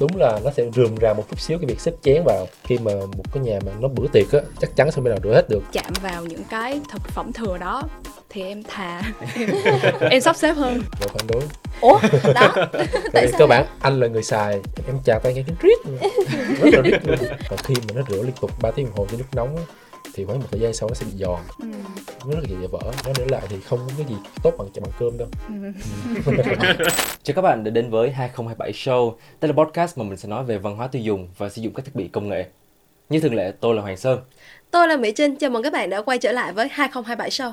đúng là nó sẽ rườm rà một chút xíu cái việc xếp chén vào. Khi mà một cái nhà mà nó bữa tiệc á chắc chắn không thể nào rửa hết được. Chạm vào những cái thực phẩm thừa đó thì em thà. Em, em sắp xếp hơn. Rồi phản đối. Ủa đó. Tại vì cơ bản anh là người xài em chào tay cái cái rít rất là rít luôn. Còn khi mà nó rửa liên tục 3 tiếng đồng hồ trên nước nóng thì khoảng một thời gian sau nó sẽ bị giòn ừ. nó rất là dễ vỡ nó để lại thì không có cái gì tốt bằng bằng cơm đâu Chào các bạn đã đến với 2027 Show. Đây là podcast mà mình sẽ nói về văn hóa tiêu dùng và sử dụng các thiết bị công nghệ. Như thường lệ, tôi là Hoàng Sơn. tôi là mỹ trinh chào mừng các bạn đã quay trở lại với 2027 show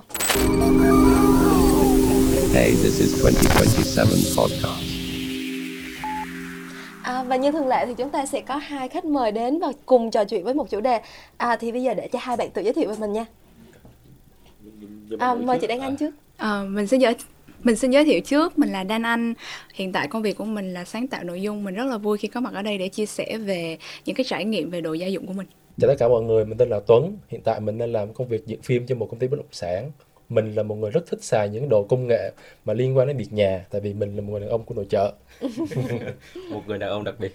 Hey, this is 2027 podcast. À, và như thường lệ thì chúng ta sẽ có hai khách mời đến và cùng trò chuyện với một chủ đề. À, thì bây giờ để cho hai bạn tự giới thiệu về mình nha. À, mời chị Đan Anh trước. Ờ, mình xin giới mình xin giới thiệu trước. Mình là Đan Anh. Hiện tại công việc của mình là sáng tạo nội dung. Mình rất là vui khi có mặt ở đây để chia sẻ về những cái trải nghiệm về đồ gia dụng của mình. Chào tất cả mọi người. Mình tên là Tuấn. Hiện tại mình đang làm công việc dựng phim cho một công ty bất động sản mình là một người rất thích xài những đồ công nghệ mà liên quan đến việc nhà tại vì mình là một người đàn ông của nội trợ Một người đàn ông đặc biệt.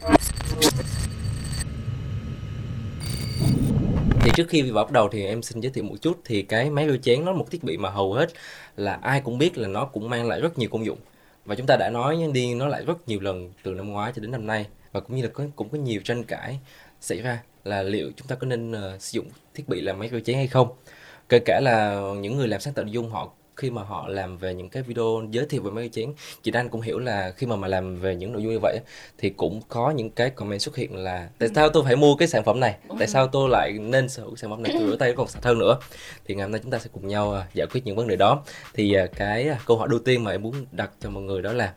Thì trước khi vào bắt đầu thì em xin giới thiệu một chút thì cái máy rửa chén nó là một thiết bị mà hầu hết là ai cũng biết là nó cũng mang lại rất nhiều công dụng. Và chúng ta đã nói đi nó lại rất nhiều lần từ năm ngoái cho đến năm nay. Và cũng như là có, cũng có nhiều tranh cãi xảy ra là liệu chúng ta có nên uh, sử dụng thiết bị làm máy rửa chén hay không kể cả là những người làm sáng tạo nội dung họ khi mà họ làm về những cái video giới thiệu về máy rửa chén chị Đan cũng hiểu là khi mà mà làm về những nội dung như vậy thì cũng có những cái comment xuất hiện là tại sao tôi phải mua cái sản phẩm này? Tại sao tôi lại nên sở hữu sản phẩm này? Tôi rửa tay còn sạch hơn nữa. Thì ngày hôm nay chúng ta sẽ cùng nhau à, giải quyết những vấn đề đó. Thì à, cái à, câu hỏi đầu tiên mà em muốn đặt cho mọi người đó là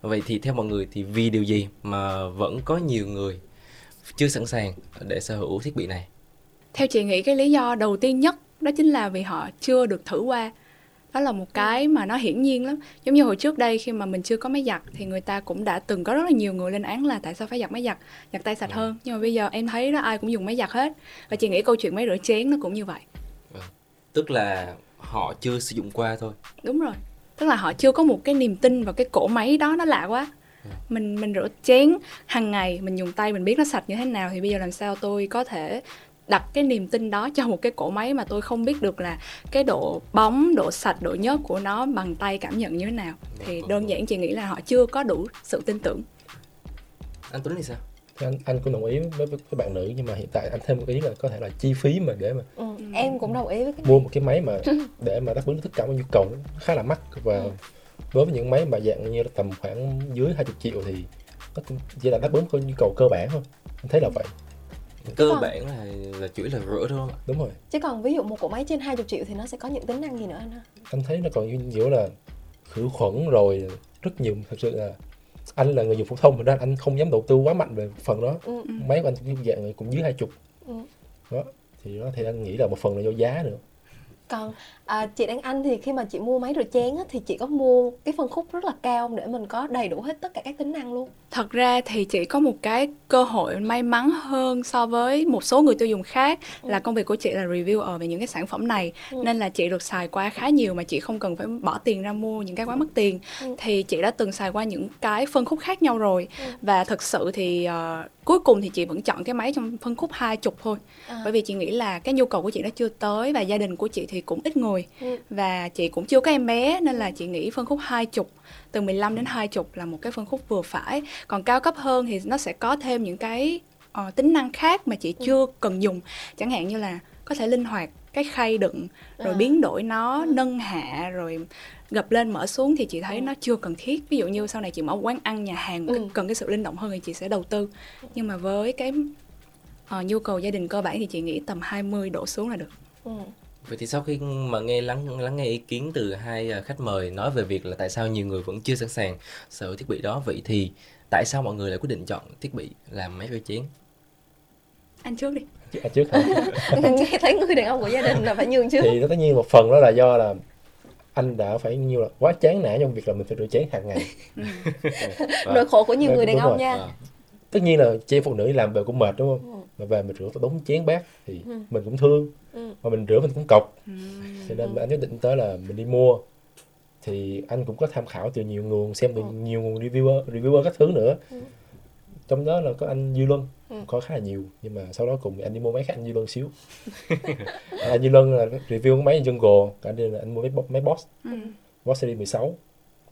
vậy thì theo mọi người thì vì điều gì mà vẫn có nhiều người chưa sẵn sàng để sở hữu thiết bị này? Theo chị nghĩ cái lý do đầu tiên nhất đó chính là vì họ chưa được thử qua. Đó là một cái mà nó hiển nhiên lắm. Giống như hồi trước đây khi mà mình chưa có máy giặt thì người ta cũng đã từng có rất là nhiều người lên án là tại sao phải giặt máy giặt giặt tay sạch hơn. Nhưng mà bây giờ em thấy đó ai cũng dùng máy giặt hết. Và chị nghĩ câu chuyện máy rửa chén nó cũng như vậy. Tức là họ chưa sử dụng qua thôi. Đúng rồi. Tức là họ chưa có một cái niềm tin vào cái cỗ máy đó nó lạ quá. Mình mình rửa chén hàng ngày mình dùng tay mình biết nó sạch như thế nào thì bây giờ làm sao tôi có thể đặt cái niềm tin đó cho một cái cỗ máy mà tôi không biết được là cái độ bóng độ sạch độ nhớt của nó bằng tay cảm nhận như thế nào. Thì đơn giản chị nghĩ là họ chưa có đủ sự tin tưởng. Anh Tuấn thì sao? Thì anh anh cũng đồng ý với, với với bạn nữ nhưng mà hiện tại anh thêm một ý là có thể là chi phí mà để mà Ừ, em cũng đồng ý với cái mua một cái máy mà để mà đáp ứng tất cả mọi nhu cầu khá là mắc. Và đối với những máy mà dạng như là tầm khoảng dưới 20 triệu thì nó cũng chỉ là đáp ứng cái nhu cầu cơ bản thôi. Anh thấy là vậy cơ Còn- bản là là yếu là rửa thôi. Không ạ đúng rồi. Chứ còn ví dụ một cỗ máy trên 20 triệu thì nó sẽ có những tính năng gì nữa anh ha anh thấy nó còn kiểu là khử khuẩn rồi rất nhiều thật sự là anh là người dùng phổ thông mà nên anh không dám đầu tư quá mạnh về phần đó. Ừ. máy của anh cũng dạng cũng dưới hai chục. Ừ. đó thì đó thì anh nghĩ là một phần là do giá nữa còn à, chị Đan Anh thì khi mà chị mua máy rửa chén á, thì chị có mua cái phân khúc rất là cao để mình có đầy đủ hết tất cả các tính năng luôn thật ra thì chị có một cái cơ hội may mắn hơn so với một số người tiêu dùng khác là công việc của chị là reviewer về những cái sản phẩm này Ừ. nên là chị được xài qua khá nhiều mà chị không cần phải bỏ tiền ra mua những cái quá mất tiền Ừ. thì chị đã từng xài qua những cái phân khúc khác nhau rồi Ừ. và thực sự thì ờ, cuối cùng thì chị vẫn chọn cái máy trong phân khúc hai chục thôi À. bởi vì chị nghĩ là cái nhu cầu của chị nó chưa tới và gia đình của chị thì cũng ít người Ừ. và chị cũng chưa có em bé nên là chị nghĩ phân khúc hai chục từ 15 đến hai chục là một cái phân khúc vừa phải còn cao cấp hơn thì nó sẽ có thêm những cái ờ, tính năng khác mà chị chưa cần dùng chẳng hạn như là có thể linh hoạt cái khay đựng rồi À. biến đổi nó nâng hạ rồi gập lên mở xuống thì chị thấy Ừ. nó chưa cần thiết ví dụ như sau này chị mở quán ăn nhà hàng Ừ. cần cái sự linh động hơn thì chị sẽ đầu tư nhưng mà với cái ờ, nhu cầu gia đình cơ bản thì chị nghĩ tầm 20 đổ xuống là được Ừ. Vậy thì sau khi mà nghe lắng lắng nghe ý kiến từ hai à, khách mời nói về việc là tại sao nhiều người vẫn chưa sẵn sàng sở hữu thiết bị đó, vậy thì tại sao mọi người lại quyết định chọn thiết bị làm máy rửa chén? anh trước đi à, trước hả? nghe thấy người đàn ông của gia đình là phải nhường trước thì nó tất nhiên một phần đó là do là anh đã phải như là quá chán nản trong việc là mình phải rửa chén hàng ngày Và- nỗi khổ của nhiều người đàn ông nha à, tất nhiên là chị phụ nữ đi làm về cũng mệt đúng không Ừ. mà về mình rửa phải đống chén bát thì Ừ. mình cũng thương Ừ. mà mình rửa mình cũng cọc Ừ. cho nên anh quyết định tới là mình đi mua thì anh cũng có tham khảo từ nhiều nguồn xem từ Ừ. nhiều nguồn reviewer reviewer các thứ nữa Ừ. trong đó là có anh Duy Luân Ừ. có khá là nhiều nhưng mà sau đó cùng anh đi mua máy khác anh Duy Luân xíu anh Duy Luân là review cái máy Jungle cả đây là anh mua máy, máy Boss Ừ. Boss series 16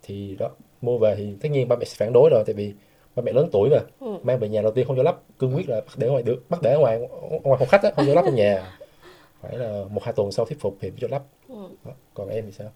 thì đó mua về thì tất nhiên ba mẹ sẽ phản đối rồi tại vì ba mẹ lớn tuổi mà Ừ. mang về nhà đầu tiên không cho lắp cương quyết là bắt để ngoài được bắt để ngoài ngoài phòng khách á không cho lắp trong nhà phải là một hai tuần sau thuyết phục thì mới cho lắp Ừ. đó. còn em thì sao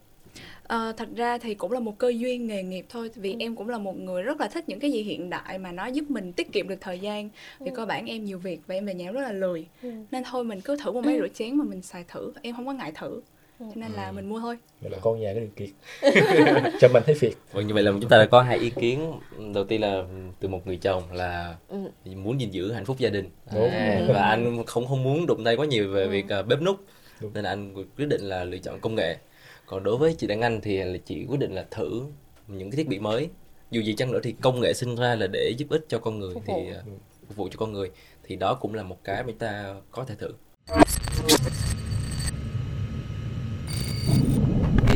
Ờ, thật ra thì cũng là một cơ duyên nghề nghiệp thôi vì em cũng là một người rất là thích những cái gì hiện đại mà nó giúp mình tiết kiệm được thời gian vì cơ bản em nhiều việc và em về nhà rất là lười Ừ. nên thôi mình cứ thử một máy rửa chén mà mình xài thử em không có ngại thử cho nên là mình mua thôi Gọi là con nhà cái điều kiện cho mình thấy việc Vâng, như vậy là chúng ta đã có hai ý kiến. Đầu tiên là từ một người chồng là Ừ. muốn gìn giữ hạnh phúc gia đình. Đúng. À, và anh không không muốn đụng tay quá nhiều về Ừ. việc à, bếp núc. Đúng. Nên là anh quyết định là lựa chọn công nghệ. Còn đối với chị Đăng Anh thì là chị quyết định là thử những cái thiết bị mới. Dù gì chăng nữa thì công nghệ sinh ra là để giúp ích cho con người Phục thì vụ. à, phục vụ cho con người thì đó cũng là một cái mà chúng ta có thể thử.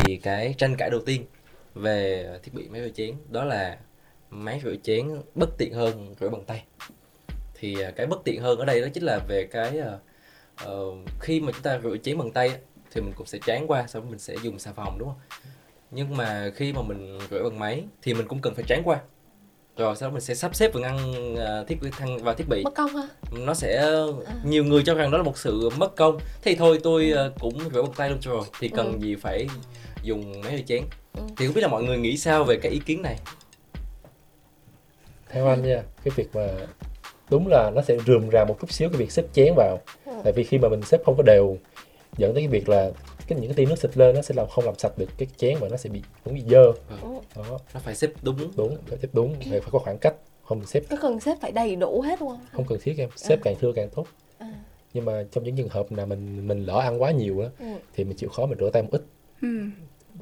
thì cái tranh cãi đầu tiên về thiết bị máy rửa chén đó là máy rửa chén bất tiện hơn rửa bằng tay thì à, cái bất tiện hơn ở đây đó chính là về cái ờ, khi mà chúng ta rửa chén bằng tay thì mình cũng sẽ tráng qua sau đó mình sẽ dùng xà phòng đúng không? Nhưng mà khi mà mình rửa bằng máy thì mình cũng cần phải tráng qua. Rồi sau đó mình sẽ sắp xếp và ngăn à, thiết bị thăng vào thiết bị. Mất công ha nó sẽ nhiều người cho rằng đó là một sự mất công. Thì thôi tôi ờ, cũng rửa bằng tay luôn rồi. Thì cần Ừ. gì phải dùng máy rửa chén Ừ. thì không biết là mọi người nghĩ sao về cái ý kiến này? Theo anh nha cái việc mà đúng là nó sẽ rườm rà một chút xíu cái việc xếp chén vào. Ừ. tại vì khi mà mình xếp không có đều dẫn tới cái việc là cái những cái tia nước xịt lên nó sẽ làm không làm sạch được cái chén và nó sẽ bị cũng bị dơ. Ừ. đó. Nó phải xếp đúng. Đúng phải xếp đúng phải phải có khoảng cách không xếp. Có cần xếp phải đầy đủ hết đúng không không cần thiết em xếp càng thưa càng tốt. À. nhưng mà trong những trường hợp nào mình mình lỡ ăn quá nhiều á Ừ. thì mình chịu khó mình rửa tay một ít. Ừ.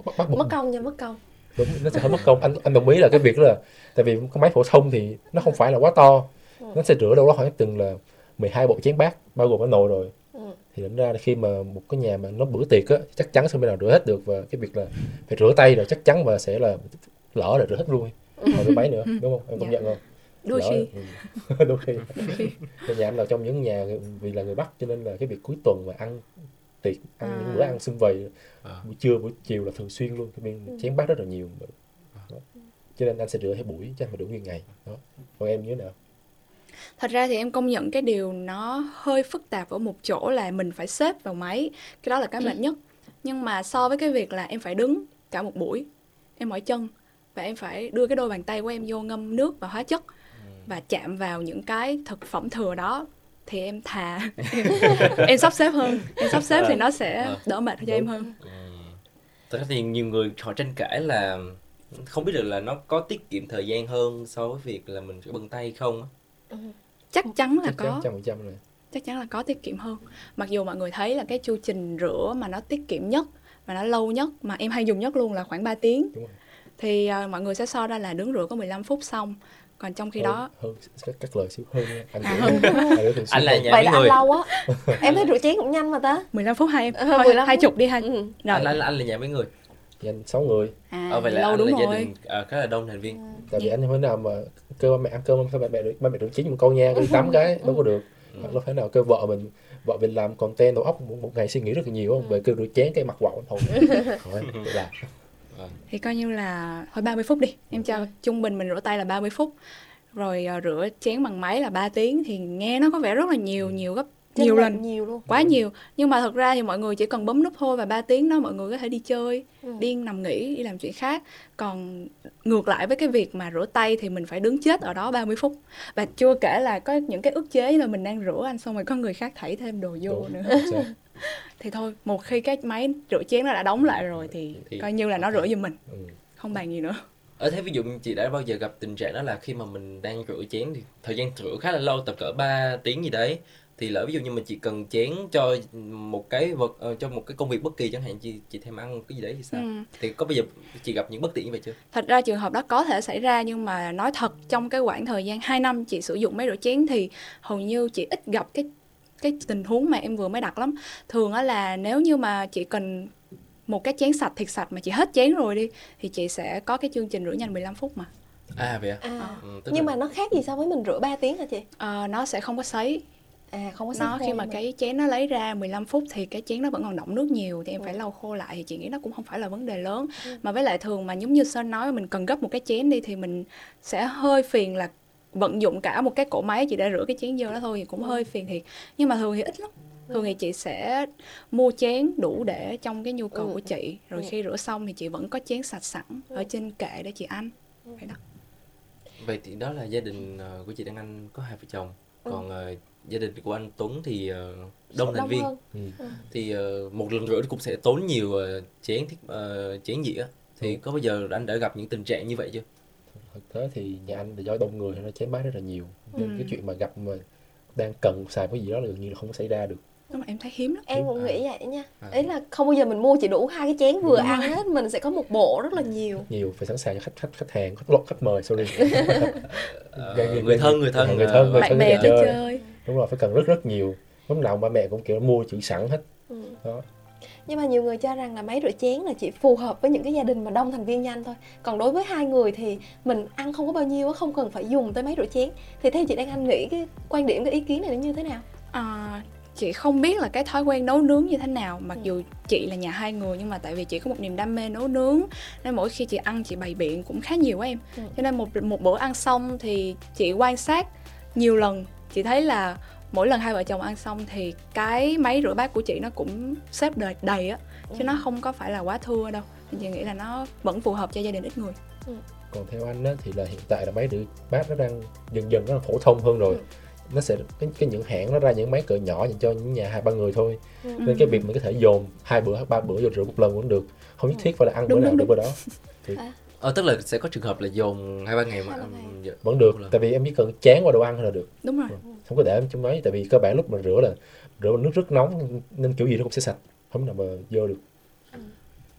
bắt, bắt mất công nha mất công. Đúng nó sẽ hơi mất công. Anh anh đồng ý là cái việc đó là tại vì cái máy phổ thông thì nó không phải là quá to. Ừ. nó sẽ rửa đâu đó khoảng từng là 12 bộ chén bát bao gồm cái nồi rồi. Ừ. thì đánh ra là khi mà một cái nhà mà nó bữa tiệc á chắc chắn không thể nào rửa hết được và cái việc là phải rửa tay rồi chắc chắn và sẽ là lỡ là rửa hết luôn còn rửa máy nữa đúng không? Em công Dạ. nhận không? Đôi Lỡ- khi. ừ. đôi khi. Nhà em là trong những nhà vì là người Bắc cho nên là cái việc cuối tuần mà ăn tiệc ăn À. những bữa ăn xung vầy À. buổi trưa buổi chiều là thường xuyên luôn cái bên chén bát rất là nhiều. Đó. cho nên anh sẽ rửa theo buổi chứ anh phải rửa nguyên ngày. Đó. Còn em như thế nào Thật ra thì em công nhận cái điều nó hơi phức tạp ở một chỗ là mình phải xếp vào máy. Cái đó là cái mệt nhất. Nhưng mà so với cái việc là em phải đứng cả một buổi, em mỏi chân và em phải đưa cái đôi bàn tay của em vô ngâm nước và hóa chất và chạm vào những cái thực phẩm thừa đó thì em thà. Em, em sắp xếp hơn. Em sắp xếp thì nó sẽ đỡ mệt cho em hơn. Thật ra thì nhiều người họ tranh cãi là không biết được là nó có tiết kiệm thời gian hơn so với việc là mình rửa bằng tay không chắc chắn là chắc chắn có. trăm phần trăm rồi. Chắc chắn là có tiết kiệm hơn. Mặc dù mọi người thấy là cái chu trình rửa mà nó tiết kiệm nhất và nó lâu nhất mà em hay dùng nhất luôn là khoảng 3 tiếng. Thì à, mọi người sẽ so ra là đứng rửa có 15 phút xong. Còn trong khi đó hơn, hơn các, các lời xíu. Hơn nha anh À, hơn. anh Anh là hơn. nhà vậy mấy là người? lâu á. Em thấy rửa chén cũng nhanh mà ta. 15 phút hai em Ờ, thôi 15 hai chục đi hai. Ừ. rồi. Anh, anh, anh là nhà mấy người Thì anh sáu người. À, ờ vậy là lâu anh đúng là gia rồi. đình ờ, khá là đông thành viên. Tại vì anh không thể nào mà kêu ba mẹ ăn cơm ba mẹ ba mẹ rửa chén một câu nha cái tám cái đâu có được. Hoặc là phải nào kêu vợ mình vợ mình làm content đầu óc một, một ngày suy nghĩ rất là nhiều không về kêu rửa chén cái mặt quạo thôi. Thôi tự làm thì coi như là thôi 30 phút đi em cho trung bình mình rửa tay là 30 phút. Rồi à, rửa chén bằng máy là 3 tiếng thì nghe nó có vẻ rất là nhiều nhiều gấp Nhiều lần. nhiều luôn. Quá nhiều. Nhưng mà thật ra thì mọi người chỉ cần bấm nút thôi và 3 tiếng đó mọi người có thể đi chơi Ừ. đi nằm nghỉ đi làm chuyện khác. Còn ngược lại với cái việc mà rửa tay thì mình phải đứng chết ở đó 30 phút. Và chưa kể là có những cái ức chế là mình đang rửa anh xong rồi có người khác thảy thêm đồ vô Đúng, nữa. thì thôi một khi cái máy rửa chén nó đã đóng lại rồi thì, Thì- coi như là nó rửa giùm mình. Ừ. không bàn gì nữa. Ở thế ví dụ chị đã bao giờ gặp tình trạng đó là khi mà mình đang rửa chén thì thời gian rửa khá là lâu tập cỡ 3 tiếng gì đấy thì lỡ ví dụ như mình chỉ cần chén cho một cái vật ờ, cho một cái công việc bất kỳ chẳng hạn chị chị thèm ăn cái gì đấy thì sao Ừ. thì có bao giờ chị gặp những bất tiện như vậy chưa Thật ra trường hợp đó có thể xảy ra nhưng mà nói thật trong cái khoảng thời gian 2 năm chị sử dụng máy rửa chén thì hầu như chị ít gặp cái cái tình huống mà em vừa mới đặt lắm. Thường á là nếu như mà chị cần một cái chén sạch thiệt sạch mà chị hết chén rồi đi thì chị sẽ có cái chương trình rửa nhanh 15 phút mà. à vậy à, à. ừ, nhưng là- mà nó khác gì so với mình rửa 3 tiếng hả chị Ờ, nó sẽ không có sấy à không có nó khi mà cái chén nó lấy ra 15 phút thì cái chén nó vẫn còn đọng nước nhiều thì em Ừ. phải lau khô lại thì chị nghĩ nó cũng không phải là vấn đề lớn. Mà với lại thường mà giống như sơn nói mình cần gấp một cái chén đi thì mình sẽ hơi phiền là vận dụng cả một cái cỗ máy chỉ để rửa cái chén dơ đó thôi thì cũng hơi phiền thiệt. Nhưng mà thường thì ít lắm. Thường thì chị sẽ mua chén đủ để trong cái nhu cầu Ừ. của chị. Rồi Ừ. khi rửa xong thì chị vẫn có chén sạch sẵn ở trên kệ để chị ăn. Vậy đó. Vậy thì đó là gia đình ờ, của chị Đăng Anh có hai vợ chồng. Ừ. còn ờ, gia đình của anh Tuấn thì ờ, đông thành viên. hơn. Ừ. thì ờ, một lần rửa thì cũng sẽ tốn nhiều ờ, chén thiết chén dĩa. Thì Ừ. có bao giờ anh đã gặp những tình trạng như vậy chưa? Thực tế thì nhà anh là do đông người nó chén máy rất là nhiều. Nên Ừ. cái chuyện mà gặp mà đang cần xài cái gì đó là gần như là không có xảy ra được. Nhưng mà em thấy hiếm lắm. Em cũng À. nghĩ vậy nha. À. ý là không bao giờ mình mua chỉ đủ hai cái chén vừa Đúng ăn rồi. hết mình sẽ có một bộ rất là nhiều. Nhiều phải sẵn sàng cho khách khách khách hàng khách lột khách mời sorry. Ờ, Gây- gây- người thân người thân. Người thân người bạn thân bè đi tới chơi. Đúng rồi phải cần rất rất nhiều. Lúc nào ba mẹ cũng kiểu mua chữ sẵn hết. Ừ. đó. Nhưng mà nhiều người cho rằng là máy rửa chén là chỉ phù hợp với những cái gia đình mà đông thành viên nhanh thôi. Còn đối với hai người thì mình ăn không có bao nhiêu á không cần phải dùng tới máy rửa chén. Thì theo chị đang anh nghĩ cái quan điểm cái ý kiến này nó như thế nào? À, chị không biết là cái thói quen nấu nướng như thế nào. Mặc Ừ. dù chị là nhà hai người nhưng mà tại vì chị có một niềm đam mê nấu nướng nên mỗi khi chị ăn chị bày biện cũng khá nhiều á em. Ừ. cho nên một một bữa ăn xong thì chị quan sát nhiều lần chị thấy là mỗi lần hai vợ chồng ăn xong thì cái máy rửa bát của chị nó cũng xếp đầy đầy á chứ nó không có phải là quá thưa đâu. Thì chị nghĩ là nó vẫn phù hợp cho gia đình ít người. Còn theo anh á, thì là hiện tại là máy rửa bát nó đang dần dần nó phổ thông hơn rồi. Ừ. nó sẽ cái, cái những hãng nó ra những máy cỡ nhỏ dành cho những nhà hai ba người thôi. Ừ. nên cái việc mình có thể dồn hai bữa ba bữa vô rửa một lần vẫn được. Không nhất thiết phải là ăn Đúng, bữa nào đúng, được bữa đó ờ, tức là sẽ có trường hợp là dồn hai ba ngày mà ngày. vẫn được tại vì em chỉ cần chán qua đồ ăn thôi là được. Đúng rồi. Không có để em trong nói tại vì cơ bản lúc mà rửa là rửa bằng nước rất nóng nên kiểu gì nó cũng sẽ sạch. Không nào mà dơ được.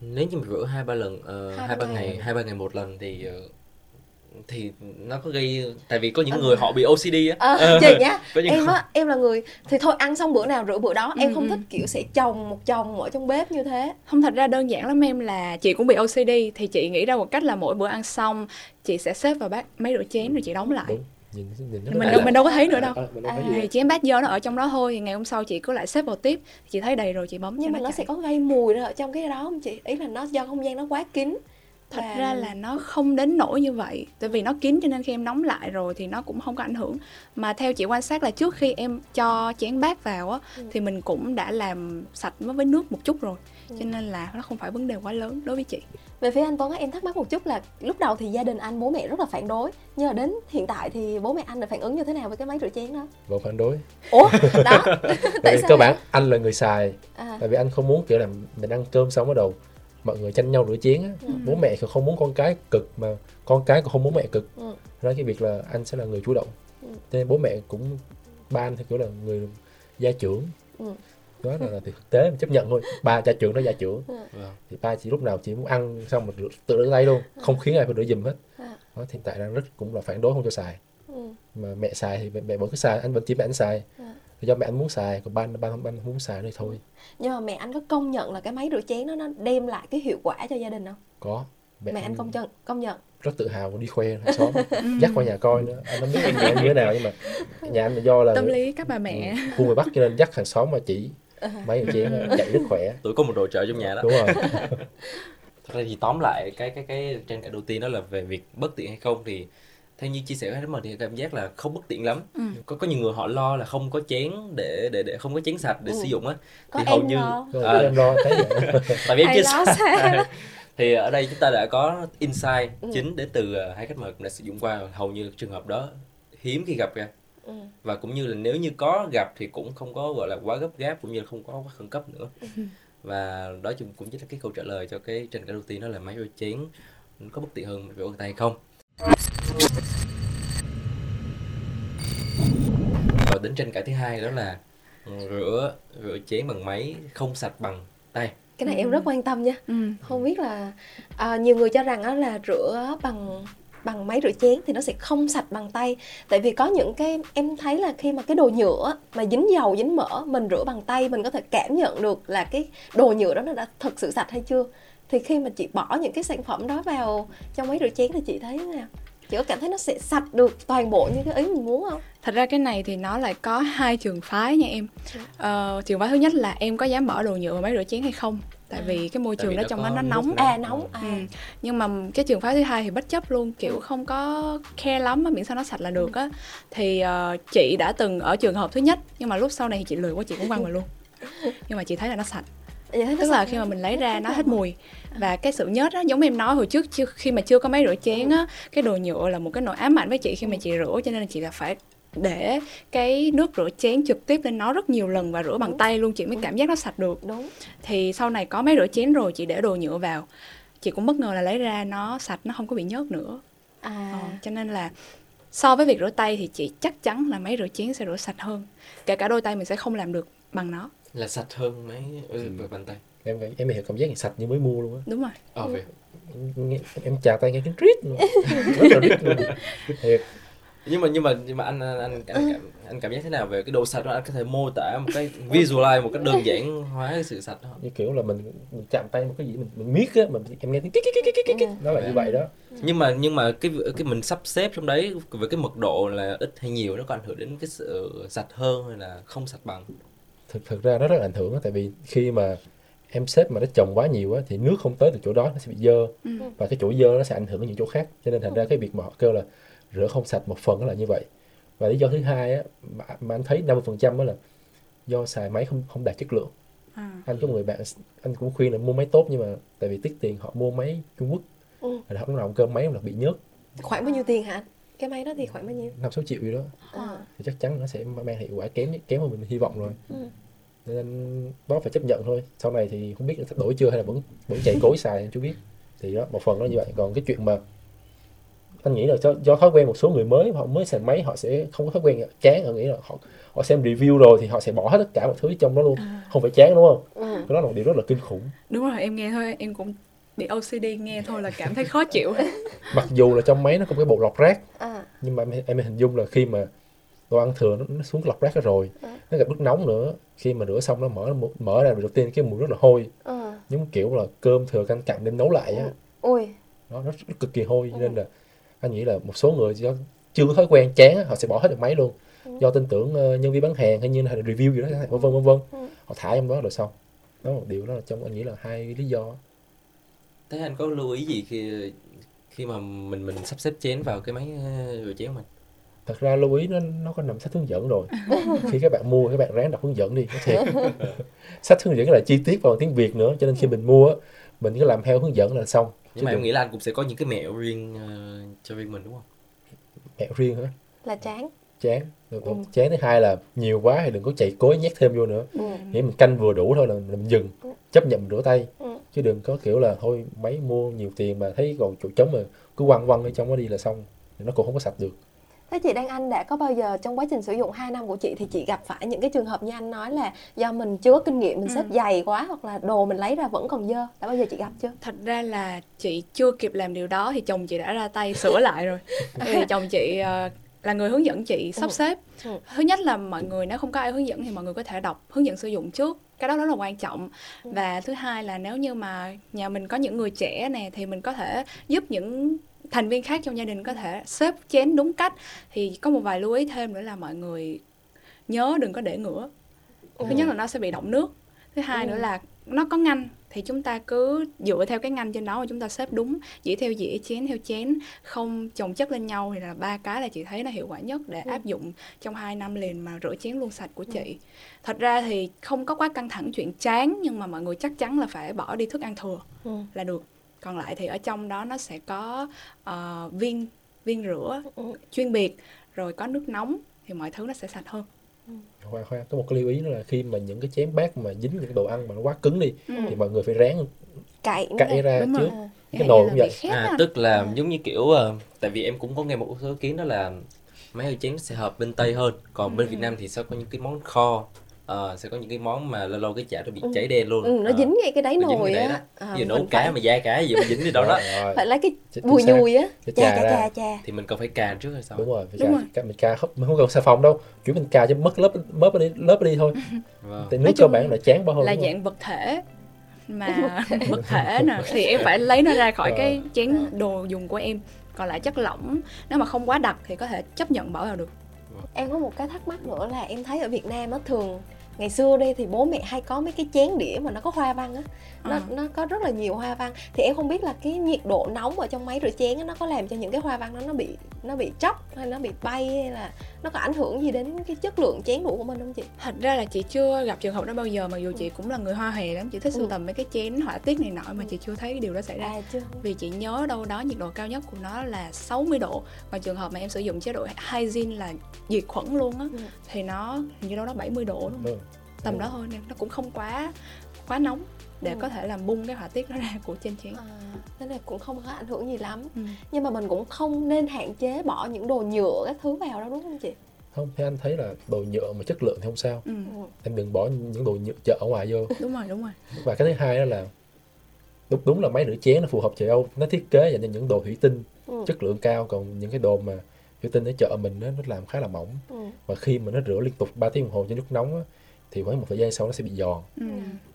Nếu như mà rửa hai ba lần ờ, Hai ba ngày. hai ba ngày một lần thì ờ, thì nó có gây tại vì có những Ờ. người họ bị OCD á Ờ, Ờ, chị nhá em á em là người thì thôi ăn xong bữa nào rửa bữa đó em Ừ, không ừ. thích kiểu sẽ chồng một chồng ở trong bếp như thế Không thật ra đơn giản lắm em là chị cũng bị OCD thì chị nghĩ ra một cách là mỗi bữa ăn xong chị sẽ xếp vào bát máy rửa chén rồi chị đóng lại. đúng nhìn, nhìn nó Mình đâu mình đâu có thấy nữa đâu. À, À. Thì chén bát dơ nó ở trong đó thôi thì ngày hôm sau chị cứ lại xếp vào tiếp chị thấy đầy rồi chị bấm nhưng mà nó chạy. sẽ có gây mùi ra ở trong cái đó không chị ý là nó do không gian nó quá kín thật và- ra là nó không đến nỗi như vậy. Tại vì nó kín cho nên khi em nóng lại rồi thì nó cũng không có ảnh hưởng. Mà theo chị quan sát là trước khi em cho chén bát vào á Ừ. thì mình cũng đã làm sạch nó với nước một chút rồi. Ừ. cho nên là nó không phải vấn đề quá lớn đối với chị. Về phía anh Tuấn á, em thắc mắc một chút là lúc đầu thì gia đình anh bố mẹ rất là phản đối. Nhưng mà đến hiện tại thì bố mẹ anh đã phản ứng như thế nào với cái máy rửa chén đó? Vẫn phản đối. Ủa? Đó. Tại tại vì sao cơ bản anh là người xài à, tại vì anh không muốn kiểu là mình ăn cơm xong bắt đầu mọi người tranh nhau rửa chén á Ừ. bố mẹ thì không muốn con cái cực mà con cái cũng không muốn mẹ cực ừ, đó cái việc là anh sẽ là người chủ động Ừ. Nên bố mẹ cũng ba anh thì kiểu là người gia trưởng ừ, đó là, là thực tế mình chấp nhận thôi ba gia trưởng đó gia trưởng ừ. Vâng. thì ba chỉ lúc nào chỉ muốn ăn xong mình rửa, tự rửa tay luôn không khiến ai phải rửa giùm hết À. đó thì hiện tại đang rất cũng là phản đối không cho xài ừ. mà mẹ xài thì mẹ, mẹ vẫn cứ xài anh vẫn chỉ mẹ anh xài À. Thì do mẹ anh muốn xài còn ba ba không ba muốn xài nữa thì thôi. Nhưng mà mẹ anh có công nhận là cái máy rửa chén đó nó đem lại cái hiệu quả cho gia đình không? Có. Mẹ, anh công nhận công nhận. rất tự hào đi khoe hàng xóm. Dắt qua nhà coi nữa. Anh không biết nhà anh như thế nào nhưng mà nhà anh là do là tâm lý các bà mẹ. Ừ, khu người bắc cho nên dắt hàng xóm mà chỉ mấy người chén chạy rất khỏe. Tôi có một đồ trợ trong nhà đó. Đúng rồi. Thật ra thì tóm lại cái cái cái tranh cãi đầu tiên đó là về việc bất tiện hay không thì theo như chia sẻ với mình thì cảm giác là không bất tiện lắm Ừ. có có nhiều người họ lo là không có chén để để để không có chén sạch để Ừ. sử dụng á thì em hầu như lo Rồi, À. em lo thấy vậy. tại vì em xa thì ở đây chúng ta đã có insight Ừ. chính đến từ ờ, hai khách mời cũng đã sử dụng qua hầu như trường hợp đó hiếm khi gặp ra ừ. và cũng như là nếu như có gặp thì cũng không có gọi là quá gấp gáp cũng như là không có quá khẩn cấp nữa và đó cũng cũng chính là cái câu trả lời cho cái tranh cãi đầu tiên đó là máy rửa chén có bất tiện hơn rửa tay hay không và đến tranh cãi thứ hai đó là ừ, rửa rửa chén bằng máy không sạch bằng tay. Cái này em rất quan tâm nha. Ừ. không biết là à, nhiều người cho rằng á là rửa bằng bằng máy rửa chén thì nó sẽ không sạch bằng tay. Tại vì có những cái em thấy là khi mà cái đồ nhựa mà dính dầu dính mỡ mình rửa bằng tay mình có thể cảm nhận được là cái đồ nhựa đó nó đã thực sự sạch hay chưa. Thì khi mà chị bỏ những cái sản phẩm đó vào trong máy rửa chén thì chị thấy thế nào chị có cảm thấy nó sẽ sạch được toàn bộ như cái ý mình muốn không? Thật ra cái này thì nó lại có hai trường phái nha em. Ờ, trường phái thứ nhất là em có dám bỏ đồ nhựa vào máy rửa chén hay không? Tại vì cái môi Tại trường đó trong đó nó nóng. à nóng à. Ừ. nhưng mà cái trường phái thứ hai thì bất chấp luôn kiểu không có khe lắm á miễn sao nó sạch là được á. Thì ờ, chị đã từng ở trường hợp thứ nhất nhưng mà lúc sau này thì chị lười quá chị cũng quăng vào luôn. Nhưng mà chị thấy là nó sạch Vậy nó tức là khi mà mình lấy ra nó hết mùi. Và cái sự nhớt á giống em nói hồi trước khi mà chưa có máy rửa chén á cái đồ nhựa là một cái nỗi ám ảnh với chị khi mà chị rửa cho nên là chị là phải để cái nước rửa chén trực tiếp lên nó rất nhiều lần và rửa bằng tay luôn chị mới cảm giác nó sạch được. Đúng. Thì sau này có máy rửa chén rồi chị để đồ nhựa vào. Chị cũng bất ngờ là lấy ra nó sạch nó không có bị nhớt nữa. À. Ờ, cho nên là so với việc rửa tay thì chị chắc chắn là máy rửa chén sẽ rửa sạch hơn. Kể cả đôi tay mình sẽ không làm được bằng nó là sạch hơn mấy ừ, bàn tay. Em em hiểu cảm giác sạch như mới mua luôn á. Đúng rồi. Ờ về Nghe- em chà tay nghe tiếng rít luôn. thiệt. Nhưng mà nhưng mà nhưng mà anh anh anh, anh, cảm, anh cảm giác thế nào về cái độ sạch đó? Anh có thể mô tả một cái visualize một cách đơn giản hóa cái sự sạch đó như kiểu là mình mình chạm tay một cái gì mình mình miết á mình em nghe tiếng kích kích kích kích kích nó là như vậy đó. Nhưng mà nhưng mà cái cái mình sắp xếp trong đấy về cái mật độ là ít hay nhiều nó có ảnh hưởng đến cái sự sạch hơn hay là không sạch bằng thực thực ra nó rất là ảnh hưởng tại vì khi mà em xếp mà nó trồng quá nhiều á thì nước không tới được chỗ đó nó sẽ bị dơ Ừ. và cái chỗ dơ nó sẽ ảnh hưởng đến những chỗ khác cho nên thành ra cái việc mà họ kêu là rửa không sạch một phần là như vậy và lý do thứ hai á mà, mà anh thấy 50% đó là do xài máy không không đạt chất lượng à. anh có người bạn anh cũng khuyên là mua máy tốt nhưng mà tại vì tiết tiền họ mua máy Trung Quốc Ừ. là lúc nào cũng kêu máy là bị nhớt khoảng bao nhiêu tiền hả anh? Cái máy đó thì khoảng bao nhiêu? Năm sáu triệu gì đó. À. thì chắc chắn nó sẽ mang hiệu quả kém kém hơn mình hy vọng rồi. Ừ. nên đó phải chấp nhận thôi. Sau này thì không biết là sắp đổi chưa hay là vẫn vẫn chạy cối xài chưa biết. Thì đó một phần nó như vậy. Còn cái chuyện mà anh nghĩ là do, do thói quen một số người mới họ mới xài máy họ sẽ không có thói quen chán. Họ nghĩ là họ họ xem review rồi thì họ sẽ bỏ hết tất cả mọi thứ trong đó luôn. Không phải chán đúng không? Ừ. cái đó là một điều rất là kinh khủng. Đúng rồi em nghe thôi em cũng bị OCD nghe thôi là cảm thấy khó chịu. Mặc dù là trong máy nó có một cái bộ lọc rác à. nhưng mà em, em hình dung là khi mà đồ ăn thừa nó, nó xuống cái lọc rác đó rồi Ừ. nó gặp nước nóng nữa. Khi mà rửa xong nó mở mở ra đầu tiên cái mùi rất là hôi. Ừ. giống kiểu là cơm thừa canh cặn đem nấu lại á. Ui nó nó rất cực kỳ hôi cho nên là anh nghĩ là một số người do chưa có thói quen chán họ sẽ bỏ hết được máy luôn. Do tin tưởng ờ, nhân viên bán hàng hay như là review gì đó vân vân vân vân. Ừ. họ thả trong đó rồi xong. Đó là một điều đó là trong anh nghĩ là hai lý do thế anh có lưu ý gì khi khi mà mình mình sắp xếp chén vào cái máy ờ, rửa chén của mình thật ra lưu ý nó nó có nằm sách hướng dẫn rồi. Khi các bạn mua các bạn ráng đọc hướng dẫn đi nó thiệt. Sách hướng dẫn là chi tiết vào tiếng việt nữa cho nên khi mình mua mình cứ làm theo hướng dẫn là xong. Nhưng mà Chứ em đừng- nghĩ là anh cũng sẽ có những cái mẹo riêng ờ, cho riêng mình đúng không? Mẹo riêng hả? Là chán. Chán. Được, Ừ. chán thứ hai là nhiều quá thì đừng có chạy cối nhét thêm vô nữa. Ừ. nghĩ mình canh vừa đủ thôi là mình, mình dừng Ừ. chấp nhận mình rửa tay. Ừ. chứ đừng có kiểu là thôi máy mua nhiều tiền mà thấy còn chỗ trống mà cứ quăng quăng ở trong đó đi là xong thì nó cũng không có sạch được Thế chị Đăng Anh đã có bao giờ trong quá trình sử dụng 2 năm của chị thì chị gặp phải những cái trường hợp như anh nói là do mình chưa có kinh nghiệm mình Ừ. xếp dày quá hoặc là đồ mình lấy ra vẫn còn dơ. Đã bao giờ chị gặp chưa? thật ra là chị chưa kịp làm điều đó thì chồng chị đã ra tay sửa lại rồi vì chồng chị ờ, là người hướng dẫn chị sắp Ừ. xếp. Ừ. thứ nhất là mọi người nếu không có ai hướng dẫn thì mọi người có thể đọc hướng dẫn sử dụng trước. Cái đó rất là quan trọng. Ừ. và thứ hai là nếu như mà nhà mình có những người trẻ nè thì mình có thể giúp những thành viên khác trong gia đình có thể xếp chén đúng cách. Thì có một vài lưu ý thêm nữa là mọi người nhớ đừng có để ngửa. Thứ nhất là nó sẽ bị động nước. Thứ hai nữa là nó có ngăn thì chúng ta cứ dựa theo cái ngăn trên đó mà chúng ta xếp đúng dĩa theo dĩa chén theo chén không chồng chất lên nhau thì là ba cái là chị thấy nó hiệu quả nhất để Ừ. áp dụng trong 2 năm liền mà rửa chén luôn sạch của chị thật ra thì không có quá căng thẳng chuyện chán nhưng mà mọi người chắc chắn là phải bỏ đi thức ăn thừa Ừ. là được còn lại thì ở trong đó nó sẽ có ờ, viên viên rửa Ừ. chuyên biệt rồi có nước nóng thì mọi thứ nó sẽ sạch hơn khoan khoan có một cái lưu ý nữa là khi mà những cái chén bát mà dính những đồ ăn mà nó quá cứng đi Ừ. thì mọi người phải ráng cạy nè. ra Đúng trước rồi. À. cái nồi cũng vậy à á. tức là giống như kiểu ờ, tại vì em cũng có nghe một số ý kiến đó là máy rửa chén sẽ hợp bên tây hơn còn bên Ừ. việt nam thì sẽ có những cái món kho ờ, sẽ có những cái món mà lâu lâu cái chả nó bị Ừ. cháy đen luôn. Ừ, nó Ờ, dính ngay cái đáy nó nồi á. À, ví dụ nấu cá phải, mà da cá gì mà dính đi đâu đó. phải lấy cái bùi nhùi á. Chà chà chà thì mình cần phải cà trước hay sao? Đúng rồi phải Đúng cà, rồi. cà mình cà không mình không cần xà phòng đâu. Kiểu mình cà cho mất lớp lớp đi lớp đi thôi. Vâng. thì cơ chung bản là chán bao hơn là dạng vật thể mà vật thể nè. Thì em phải lấy nó ra khỏi cái chén đồ dùng của em. Còn lại chất lỏng nếu mà không quá đặc thì có thể chấp nhận bỏ vào được. Em có một cái thắc mắc nữa là em thấy ở Việt Nam á thường ngày xưa đây thì bố mẹ hay có mấy cái chén đĩa mà nó có hoa văn á nó Ờ. nó có rất là nhiều hoa văn thì em không biết là cái nhiệt độ nóng ở trong máy rửa chén nó có làm cho những cái hoa văn đó nó bị nó bị chóc hay nó bị bay hay là nó có ảnh hưởng gì đến cái chất lượng chén đũa của mình không chị thật ra là chị chưa gặp trường hợp đó bao giờ mặc dù chị cũng là người hoa hề lắm chị thích sưu Ừ. tầm mấy cái chén họa tiết này nọ mà chị chưa thấy cái điều đó xảy ra à chưa vì chị nhớ đâu đó nhiệt độ cao nhất của nó là 60 độ và trường hợp mà em sử dụng chế độ hygiene là diệt khuẩn luôn á Ừ. thì nó hình như đâu đó 70 độ không? Đúng. tầm đó thôi nên nó cũng không quá quá nóng để Ừ. có thể làm bung cái họa tiết đó ra của trên chén à, nên là cũng không có ảnh hưởng gì lắm ừ. nhưng mà mình cũng không nên hạn chế bỏ những đồ nhựa các thứ vào đâu đúng không chị không thì anh thấy là đồ nhựa mà chất lượng thì không sao Ừ. em đừng bỏ những đồ nhựa chợ ở ngoài vô đúng rồi đúng rồi và cái thứ hai đó là đúng đúng là máy rửa chén nó phù hợp châu Âu nó thiết kế dành cho những đồ thủy tinh Ừ. chất lượng cao còn những cái đồ mà thủy tinh ở chợ mình nó nó làm khá là mỏng Ừ. và khi mà nó rửa liên tục 3 tiếng đồng hồ trên nước nóng á, thì khoảng một thời gian sau nó sẽ bị giòn. Ừ.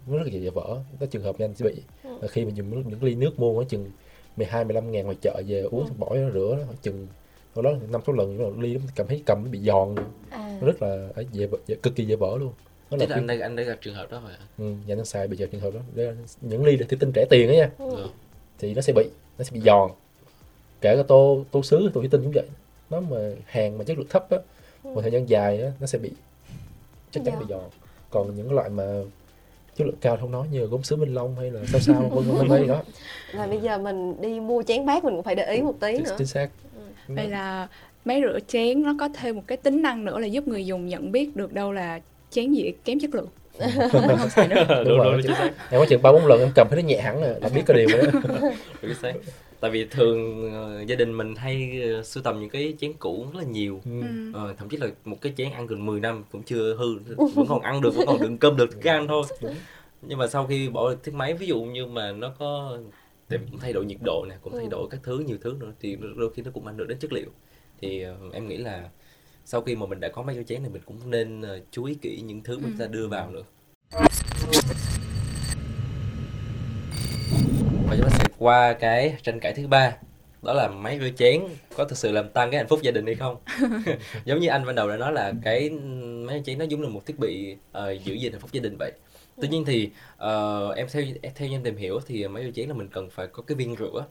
nó rất là dễ vỡ. Có trường hợp nhanh sẽ bị. Ừ. và khi mình dùng những ly nước mua khoảng chừng 12 15 ngàn ngoài chợ về uống Ừ. bỏ nó rửa nó khoảng chừng sau đó năm sáu lần nó ly nó cảm thấy cầm nó bị giòn. À. Nó rất là ấy, dễ, dễ cực kỳ dễ vỡ luôn. Nó Tức là là anh đã anh đã gặp trường hợp đó rồi hả? ừ, nhà nó xài bị giờ trường hợp đó. Đây là những ly thủy tinh rẻ tiền đó nha. Ừ. Ừ. thì nó sẽ bị nó sẽ bị giòn. Kể cả tô tô sứ tô thủy tinh cũng vậy. Nó mà hàng mà chất lượng thấp á một thời gian dài á nó sẽ bị chắc chắn bị giòn còn những cái loại mà chất lượng cao không nói như là gốm sứ minh long hay là sao sao vân vân vân đó. Và bây giờ mình đi mua chén bát mình cũng phải để ý một tí chính, nữa. chính xác. Vậy là máy rửa chén nó có thêm một cái tính năng nữa là giúp người dùng nhận biết được đâu là chén dĩa kém chất lượng Mình không xài nữa. đúng rồi chính xác em có chừng ba bốn lần em cầm thấy nó nhẹ hẳn rồi là biết cái điều đó Chính xác. Tại vì thường ờ, gia đình mình hay ờ, sưu tầm những cái chén cũ rất là nhiều. ừ. Ờ, thậm chí là một cái chén ăn gần 10 năm cũng chưa hư vẫn còn ăn được vẫn còn đựng cơm được thức ăn thôi nhưng mà sau khi bỏ được chiếc máy ví dụ như mà nó có cũng thay đổi nhiệt độ nè cũng thay Ừ. đổi các thứ nhiều thứ nữa thì đôi khi nó cũng ảnh hưởng đến chất liệu thì ờ, em nghĩ là sau khi mà mình đã có máy rửa chén thì mình cũng nên ờ, chú ý kỹ những thứ mà chúng ta đưa vào nữa. Và chúng ta sẽ qua cái tranh cãi thứ ba đó là máy rửa chén có thực sự làm tăng cái hạnh phúc gia đình hay không? Giống như anh ban đầu đã nói là cái máy rửa chén nó giống như một thiết bị ờ, giữ gìn hạnh phúc gia đình vậy. Tuy nhiên thì ờ, em theo theo như em tìm hiểu thì máy rửa chén là mình cần phải có cái viên rửa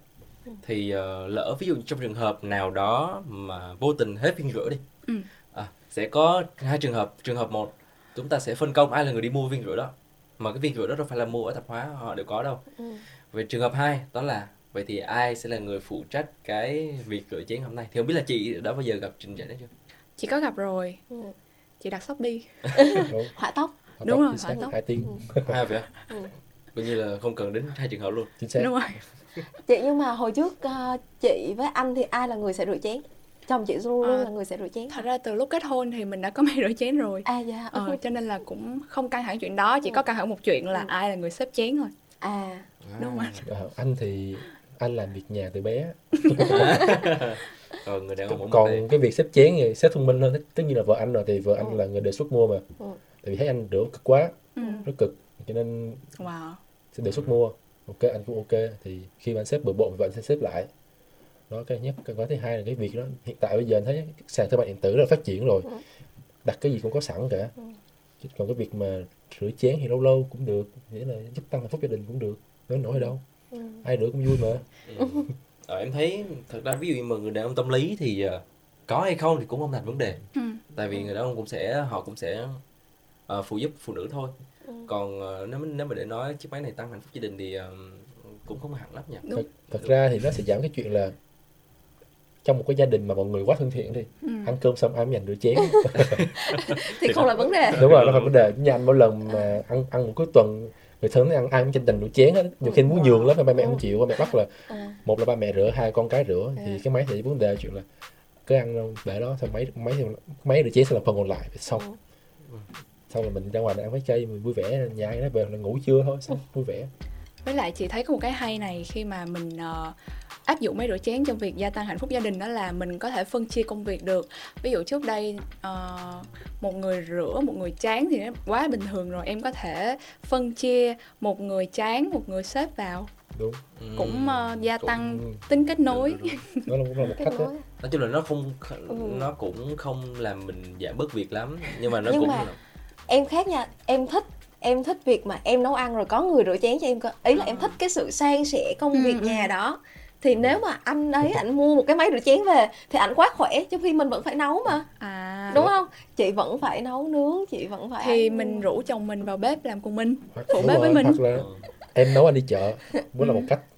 thì ờ, lỡ ví dụ trong trường hợp nào đó mà vô tình hết viên rửa đi Ừ. à, sẽ có hai trường hợp. Trường hợp một chúng ta sẽ phân công ai là người đi mua viên rửa đó mà cái viên rửa đó đâu phải là mua ở tạp hóa họ đều có đâu. Ừ. về trường hợp hai đó là vậy thì ai sẽ là người phụ trách cái việc rửa chén hôm nay? Thì không biết là chị đã bao giờ gặp trình trạng đó chưa? Chị có gặp rồi. Ừ. chị đặt shop đi. Họa tóc Họ Đúng tóc rồi, họ tóc. hai tiếng. Hai vậy á Ừ. coi như là không cần đến hai trường hợp luôn. Chính xác. Đúng rồi chị nhưng mà hồi trước ờ, chị với anh thì ai là người sẽ rửa chén? Chồng chị luôn luôn Ờ, là người sẽ rửa chén. thật ra từ lúc kết hôn thì mình đã có máy rửa chén rồi. À dạ. Ờ, cho nên là cũng không căng thẳng chuyện đó chỉ có căng thẳng một chuyện là Ừ. ai là người xếp chén thôi. À. Đúng rồi. Ờ, anh thì anh làm việc nhà từ bé. Rồi người đàn ông còn cái việc xếp chén thì xếp thông minh hơn. Tất- nhiên là vợ anh rồi thì vợ anh Ừ. là người đề xuất mua mà. Ừ. tại vì thấy anh rửa cực quá ừ. rất cực cho nên wow. sẽ đề xuất mua ok anh cũng ok. Thì khi mà anh xếp bừa bộn vợ anh sẽ xếp lại. Đó cái nhất cái thứ hai là cái việc đó. Hiện tại bây giờ anh thấy sàn thương mại điện tử rất là phát triển rồi. Ừ. đặt cái gì cũng có sẵn cả. Ừ. Chứ còn cái việc mà rửa chén thì lâu lâu cũng được. Nghĩa là giúp tăng hạnh phúc gia đình cũng được. Nói nổi đâu. Ừ. ai rửa cũng vui mà. Ừ. Ờ, em thấy thật ra ví dụ như mà người đàn ông tâm lý thì ờ, có hay không thì cũng không thành vấn đề. Tại vì người đàn ông cũng sẽ họ cũng sẽ ờ, phụ giúp phụ nữ thôi Ừ. còn ờ, nếu nếu mà để nói chiếc máy này tăng hạnh phúc gia đình thì ờ, cũng không hẳn lắm nha Đúng. thật, thật ra thì nó sẽ giảm cái chuyện là trong một cái gia đình mà mọi người quá thân thiện đi Ừ. ăn cơm xong ai dành rửa chén thì không là vấn đề đúng rồi nó phải vấn đề nhà anh mỗi lần mà ăn ăn một cuối tuần người thân ăn ai cũng tranh giành rửa chén á nhiều khi muốn nhường lắm mà ba mẹ không chịu ba mẹ bắt là à, một là ba mẹ rửa hai con cái rửa thì À. cái máy thì vấn đề chuyện là cứ ăn đâu để đó xong máy máy thì máy rửa chén sẽ làm phần còn lại xong ừ. Xong rồi mình ra ngoài ăn mấy cây mình vui vẻ nhà đó về là ngủ trưa thôi xong vui vẻ. Với lại chị thấy có một cái hay này khi mà mình ờ, áp dụng máy rửa chén trong việc gia tăng hạnh phúc gia đình đó là mình có thể phân chia công việc được. Ví dụ trước đây ờ, một người rửa một người chán thì nó quá bình thường rồi em có thể phân chia một người chán một người xếp vào. Đúng. Cũng ờ, gia cũng- tăng tính kết nối. Đúng, đúng, đúng. nó là cũng là một kết cách nói chung là nó không Ừ. nó cũng không làm mình giảm bớt việc lắm nhưng mà nó Nhưng cũng mà- em khác nha em thích em thích việc mà em nấu ăn rồi có người rửa chén cho em cơ. Ý là em thích cái sự san sẻ công Ừ, việc ừ. nhà đó. Thì nếu mà anh ấy ảnh mua một cái máy rửa chén về thì ảnh quá khỏe trong khi mình vẫn phải nấu mà. À. Đúng không? Chị vẫn phải nấu nướng chị vẫn phải thì ăn. mình rủ chồng mình vào bếp làm cùng mình. Phụ bếp với mình. hoặc là em nấu anh đi chợ. Cũng là một cách Ờ,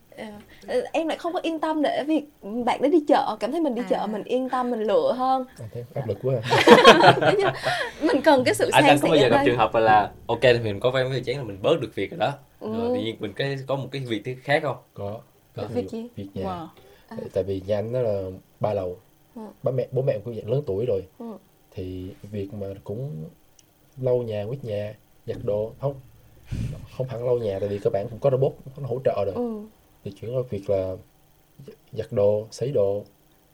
em lại không có yên tâm để việc bạn đấy đi chợ cảm thấy mình đi À. chợ mình yên tâm mình lựa hơn anh thấy áp lực quá à. Mình cần cái sự anh san anh có bao sẻ giờ gặp trường hợp là ok thì mình có vai với chén là mình bớt được việc rồi đó Ừ. rồi tự nhiên mình cái có một cái việc thứ khác không có có Việc gì? việc nhà wow. À. Tại- vì nhà anh nó là ba lầu Ừ. bố mẹ bố mẹ cũng dạng lớn tuổi rồi Ừ. thì việc mà cũng lau nhà quét nhà giặt đồ không không hẳn lau nhà tại vì các bạn cũng có robot nó hỗ trợ rồi ừ. Thì chuyển qua việc là giặt đồ sấy đồ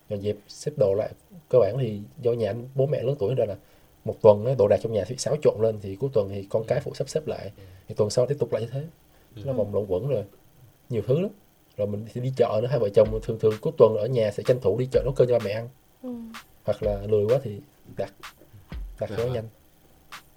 dọn dẹp xếp đồ lại. Cơ bản thì do nhà anh bố mẹ lớn tuổi rồi là một tuần á, đồ đạc trong nhà thì xáo trộn lên thì cuối tuần thì con cái phụ sắp xếp lại. Thì tuần sau tiếp tục lại như thế. Nó vòng luẩn quẩn rồi. Nhiều thứ lắm. Rồi mình thì đi chợ nữa. Hai vợ chồng thường thường cuối tuần ở nhà sẽ tranh thủ đi chợ nấu cơm cho ba mẹ ăn. Ừ. hoặc là lười quá thì đặt đặt cho nhanh.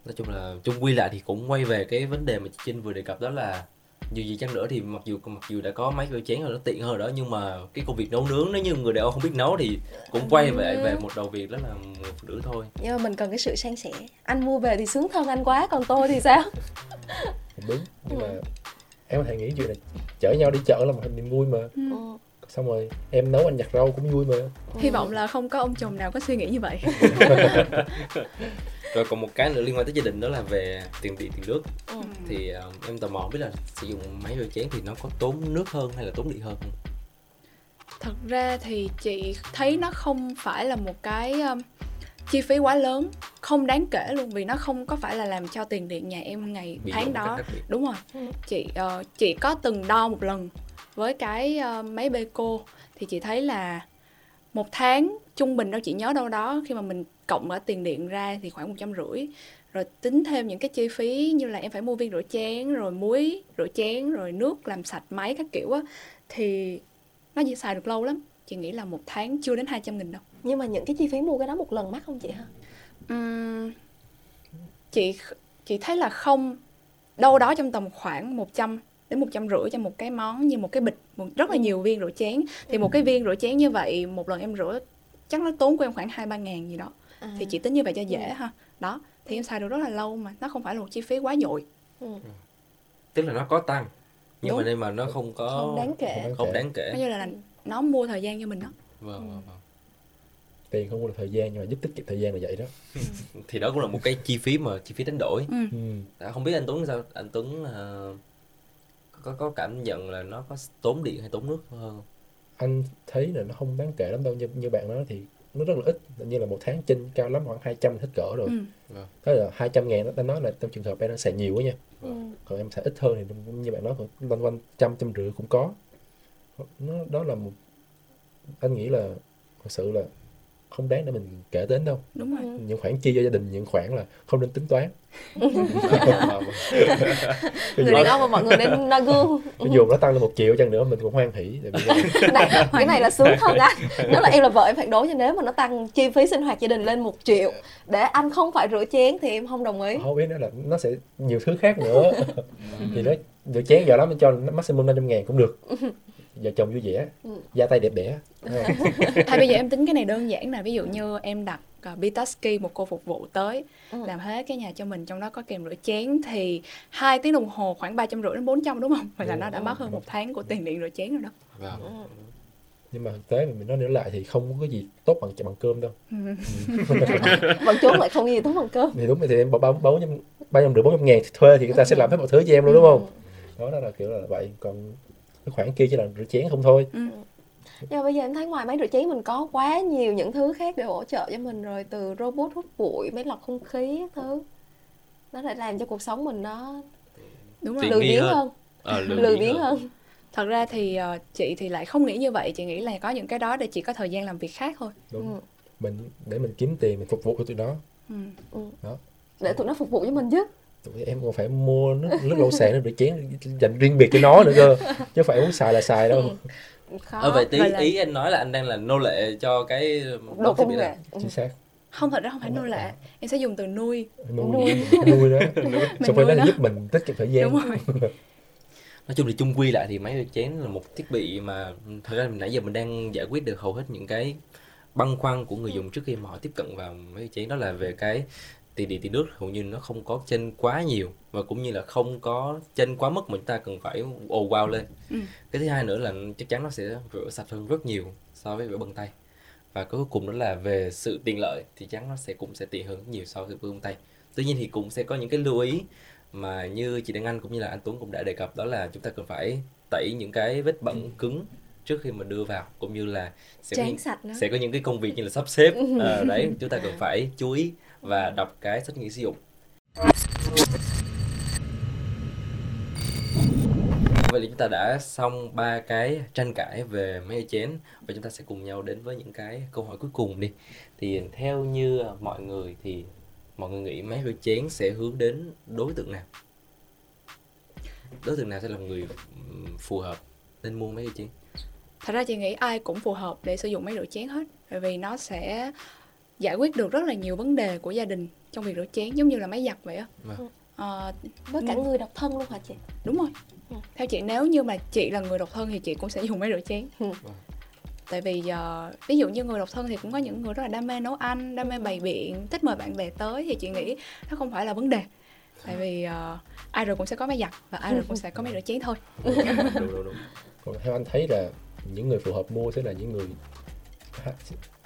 Nói chung là chung quy lại thì cũng quay về cái vấn đề mà chị Trinh vừa đề cập đó là dù gì chăng nữa thì mặc dù mặc dù đã có máy rửa chén rồi nó tiện hơn đó nhưng mà cái công việc nấu nướng nếu như người đàn ông không biết nấu thì cũng quay về về một đầu việc đó là người phụ nữ thôi. Nhưng mà mình cần cái sự san sẻ. Anh mua về thì sướng thân anh quá còn tôi thì sao? Đúng nhưng mà em có thể nghĩ chuyện là chở nhau đi chợ là một niềm vui mà. Ừ. xong rồi em nấu anh nhặt rau cũng vui mà. Hy vọng là không có ông chồng nào có suy nghĩ như vậy rồi còn một cái nữa liên quan tới gia đình đó là về tiền điện tiền nước. Ừ. thì ờ, em tò mò không biết là sử dụng máy rửa chén thì nó có tốn nước hơn hay là tốn điện hơn không? Thật ra thì chị thấy nó không phải là một cái um, chi phí quá lớn không đáng kể luôn vì nó không có phải là làm cho tiền điện nhà em ngày Bị tháng đó. đúng rồi. Ừ. chị ờ, chị có từng đo một lần với cái ờ, máy Beko thì chị thấy là một tháng trung bình đâu chị nhớ đâu đó khi mà mình cộng cả tiền điện ra thì khoảng một trăm rưỡi. Rồi tính thêm những cái chi phí như là em phải mua viên rửa chén rồi muối rửa chén rồi nước làm sạch máy các kiểu á thì nó chỉ xài được lâu lắm. Chị nghĩ là một tháng chưa đến 200 nghìn đâu. Nhưng mà những cái chi phí mua cái đó một lần mắc không chị ha? Ừm, chị chị thấy là không. Đâu đó trong tầm khoảng 100 đến một trăm rưỡi cho một cái món như một cái bịch một, rất là Ừ. nhiều viên rửa chén. Thì một cái viên rửa chén như vậy một lần em rửa chắc nó tốn của em khoảng hai ba ngàn gì đó à. thì chị tính như vậy cho dễ Ừ. ha đó thì em xài được rất là lâu mà nó không phải là một chi phí quá dội ừ. tức là nó có tăng nhưng Đúng. mà đây mà nó không có không đáng kể không đáng kể nó như là nó mua thời gian cho mình đó vâng, vâng, vâng. tiền không mua được thời gian nhưng mà giúp tiết kiệm thời gian là vậy đó thì đó cũng là một cái chi phí mà chi phí đánh đổi ừ. ừ. Đã không biết anh Tuấn sao anh Tuấn ờ, có có cảm nhận là nó có tốn điện hay tốn nước hơn không? anh thấy là nó không đáng kể lắm đâu như như bạn nói thì nó rất là ít. Như là một tháng trên cao lắm khoảng 200 hết cỡ rồi. Ừ. thế là 200 ngàn đó ta nói là trong trường hợp em đang xài nhiều quá nha. Ừ. còn em xài ít hơn thì như bạn nói loanh quanh trăm trăm rưỡi cũng có. Nó đó là một anh nghĩ là thật sự là không đáng để mình kể đến đâu. Đúng rồi. Ừ. những khoản chi cho gia đình những khoản là không nên tính toán. Người đàn ông mà mọi người nên noi gương. dụ nó tăng lên một triệu chăng nữa mình cũng hoan hỉ tại vì này, cái này là sướng thân anh nếu là em là vợ em phản đối cho nếu mà nó tăng chi phí sinh hoạt gia đình lên một triệu để anh không phải rửa chén thì em không đồng ý. Không biết nữa là nó sẽ nhiều thứ khác nữa. Thì nó rửa chén giờ lắm mình cho nó maximum 500 ngàn cũng được vợ chồng vui vẻ Ừ. da tay đẹp đẽ không? Thay bây giờ em tính cái này đơn giản là ví dụ như em đặt uh, Bitaski một cô phục vụ tới Ừ. làm hết cái nhà cho mình trong đó có kèm rửa chén thì hai tiếng đồng hồ khoảng ba trăm rưỡi đến 400 đúng không? Vậy là nó đã mất hơn một tháng của tiền điện rửa chén rồi đó. Vâng. nhưng mà thực tế mà mình nói nữa lại thì không có gì tốt bằng bằng cơm đâu vẫn chốn lại không gì tốt bằng cơm thì đúng rồi thì em bảo báo báo trăm ba trăm rưỡi bốn trăm ngàn thì thuê thì người ta sẽ làm hết mọi thứ cho em luôn đúng không đó đó là kiểu là vậy còn cái khoản kia chỉ là rửa chén không thôi nhưng mà bây giờ em thấy ngoài máy rửa chén mình có quá nhiều những thứ khác để hỗ trợ cho mình rồi từ robot hút bụi máy lọc không khí các thứ nó lại làm cho cuộc sống mình nó Đúng rồi. Tiện lười biếng hơn. hơn Ờ, lười biếng hơn Thật ra thì ờ, chị thì lại không nghĩ như vậy, chị nghĩ là có những cái đó để chị có thời gian làm việc khác thôi. đúng Ừ. mình để mình kiếm tiền mình phục vụ cho tụi nó Ừ. Ừ. Đó. để tụi nó phục vụ cho mình chứ Tụi em còn phải mua nước nước lau sàn nước rửa chén dành riêng biệt cho nó nữa cơ. Chứ không phải muốn xài là xài đâu. Khó. Ờ vậy tí là- ý anh nói là anh đang là nô lệ cho cái đồ thiết công bị nghệ này. chính xác. Không thật ra không phải nô lệ. Em sẽ dùng từ nuôi. Nuôi. nuôi đó. Xong nuôi rồi nó nó. giúp mình tiết kiệm thời gian. Đúng rồi. Nói chung thì chung quy lại thì máy rửa chén là một thiết bị mà thật ra nãy giờ mình đang giải quyết được hầu hết những cái băn khoăn của người dùng trước khi mà họ tiếp cận vào máy rửa chén. Đó là về cái tiền điện tiền nước hầu như nó không có chênh quá nhiều và cũng như là không có chênh quá mức mà chúng ta cần phải ồ wow lên. Ừ. cái thứ hai nữa là chắc chắn nó sẽ rửa sạch hơn rất nhiều so với rửa bằng tay. Và cuối cùng đó là về sự tiện lợi thì chắn nó sẽ cũng sẽ tiện hơn nhiều so với rửa bằng tay. Tuy nhiên thì cũng sẽ có những cái lưu ý mà như chị Đăng Anh cũng như là anh Tuấn cũng đã đề cập đó là chúng ta cần phải tẩy những cái vết bẩn cứng trước khi mà đưa vào cũng như là sẽ có những, sạch sẽ có những cái công việc như là sắp xếp. Ờ, đấy chúng ta cần phải chú ý và đọc cái sách nghĩ sử dụng Vậy là chúng ta đã xong ba cái tranh cãi về máy chén và chúng ta sẽ cùng nhau đến với những cái câu hỏi cuối cùng đi. Thì theo như mọi người thì mọi người nghĩ máy hơi chén sẽ hướng đến đối tượng nào? Đối tượng nào sẽ là người phù hợp nên mua máy hơi chén? thật ra chị nghĩ ai cũng phù hợp để sử dụng máy rửa chén hết, bởi vì nó sẽ giải quyết được rất là nhiều vấn đề của gia đình trong việc rửa chén giống như là máy giặt vậy á Vâng. Ờ, với cả người độc thân luôn hả chị đúng rồi Ừ. theo chị nếu như mà chị là người độc thân thì chị cũng sẽ dùng máy rửa chén Ừ. tại vì giờ ví dụ như người độc thân thì cũng có những người rất là đam mê nấu ăn đam mê bày biện thích mời bạn bè tới thì chị nghĩ nó không phải là vấn đề tại vì ờ, ai rồi cũng sẽ có máy giặt và ai rồi cũng sẽ có máy rửa chén thôi đúng, đúng, đúng. còn theo anh thấy là những người phù hợp mua sẽ là những người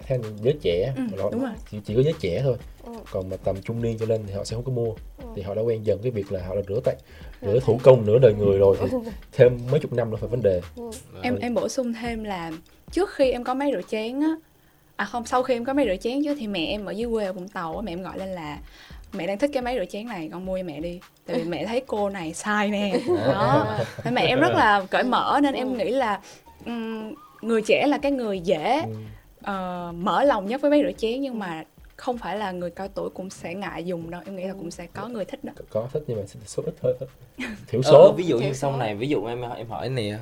theo giới trẻ. Ừ, họ- đúng rồi. chỉ, chỉ có giới trẻ thôi. Ừ. còn mà tầm trung niên cho lên thì họ sẽ không có mua. Ừ. thì họ đã quen dần cái việc là họ đã rửa tay Rửa thủ công nửa đời người rồi thì thêm mấy chục năm nữa phải vấn đề. Em em bổ sung thêm là trước khi em có máy rửa chén á à không sau khi em có máy rửa chén chứ thì mẹ em ở dưới quê ở vũng tàu á mẹ em gọi lên là mẹ đang thích cái máy rửa chén này con mua cho mẹ đi. Tại vì mẹ thấy cô này sai nè. Đó. Nên mẹ em rất là cởi mở nên em nghĩ là ừm, người trẻ là cái người dễ Ờ, mở lòng nhất với máy rửa chén nhưng mà không phải là người cao tuổi cũng sẽ ngại dùng đâu. Em nghĩ là cũng sẽ có người thích đó. Có thích nhưng mà số ít thôi thiểu Ờ, số ví dụ Thiểu như sau này ví dụ em em hỏi nè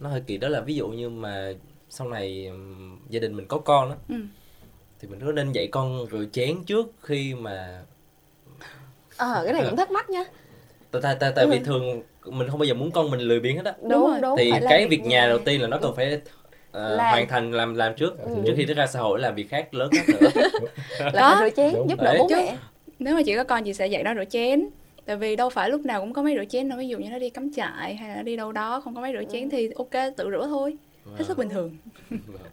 nó hơi kỳ đó là ví dụ như mà sau này gia đình mình có con đó Ừ. thì mình có nên dạy con rửa chén trước khi mà ờ cái này cũng thắc mắc nha tại tại tại, tại vì Ừ. thường mình không bao giờ muốn con mình lười biếng hết á. Đúng đúng rồi. đúng. Thì cái việc nhà đầu tiên là nó cần phải ờ, Làm. hoàn thành làm làm trước. Ừ. trước khi nó ra xã hội làm việc khác lớn khác nữa là Đó. phải rửa chén Đúng. giúp đỡ bố mẹ. nếu mà chị có con chị sẽ dạy nó rửa chén. Tại vì đâu phải lúc nào cũng có máy rửa chén đâu. Ví dụ như nó đi cắm trại hay là nó đi đâu đó không có máy rửa chén thì ok tự rửa thôi. Hết sức bình thường.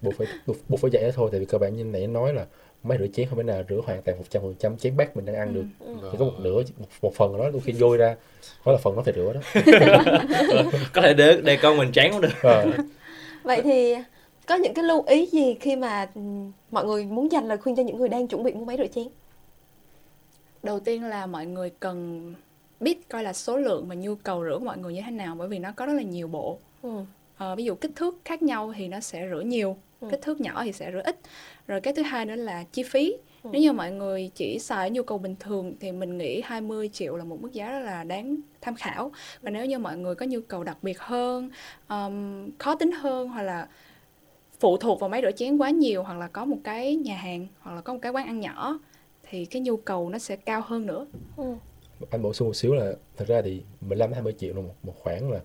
Buộc phải buộc, phải dạy đó thôi. Tại vì cơ bản như nãy nói là máy rửa chén không thể nào rửa hoàn toàn một trăm phần trăm chén bát mình đang ăn được. Thì có một nửa một, một phần đó đôi khi vôi ra. Đó là phần nó phải rửa đó. Có thể để để con mình tráng cũng được. Ờ, vậy thì có những cái lưu ý gì khi mà ừ, mọi người muốn dành lời khuyên cho những người đang chuẩn bị mua máy rửa chén đầu tiên là mọi người cần biết coi là số lượng và nhu cầu rửa của mọi người như thế nào bởi vì nó có rất là nhiều bộ ừ. Ờ, ví dụ kích thước khác nhau thì nó sẽ rửa nhiều Ừ. kích thước nhỏ thì sẽ rửa ít rồi cái thứ hai nữa là chi phí. Nếu như mọi người chỉ xài nhu cầu bình thường thì mình nghĩ 20 triệu là một mức giá rất là đáng tham khảo và nếu như mọi người có nhu cầu đặc biệt hơn ừm, khó tính hơn hoặc là phụ thuộc vào máy rửa chén quá nhiều hoặc là có một cái nhà hàng hoặc là có một cái quán ăn nhỏ thì cái nhu cầu nó sẽ cao hơn nữa Ừ. anh bổ sung một xíu là thật ra thì 15 20 triệu là một, một khoản là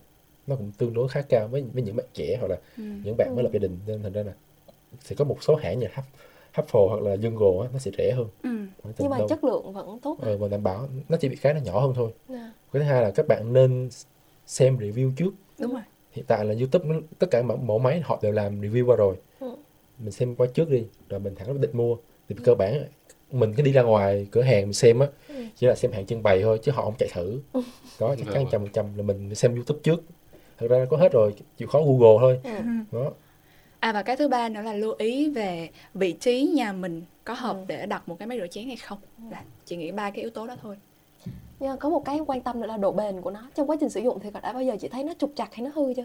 nó cũng tương đối khá cao với với những bạn trẻ hoặc là Ừ. những bạn mới lập gia đình nên thành ra là sẽ có một số hãng như Hub Hubble hoặc là Jungle á, nó sẽ rẻ hơn. Ừ. nhưng mà đâu- chất lượng vẫn tốt ờ, và đảm bảo nó chỉ bị cái nó nhỏ hơn thôi. Nè. cái thứ hai là các bạn nên xem review trước. Đúng rồi. Hiện tại là YouTube nó- tất cả mẫu, mẫu máy họ đều làm review qua rồi. Ừ. mình xem qua trước đi rồi mình thẳng quyết định mua. Thì cơ bản mình cứ đi ra ngoài cửa hàng mình xem á Ừ. chỉ là xem hàng trưng bày thôi chứ họ không chạy thử. Đó chắc chắn Rồi. trăm phần trăm là mình xem YouTube trước. Thật ra có hết rồi chịu khó Google thôi. Ừ. đó À và cái thứ ba nữa là lưu ý về vị trí nhà mình có hợp Ừ. để đặt một cái máy rửa chén hay không. Là chị nghĩ ba cái yếu tố đó thôi. nhưng có một cái quan tâm nữa là độ bền của nó trong quá trình sử dụng thì đã bao giờ chị thấy nó trục trặc hay nó hư chưa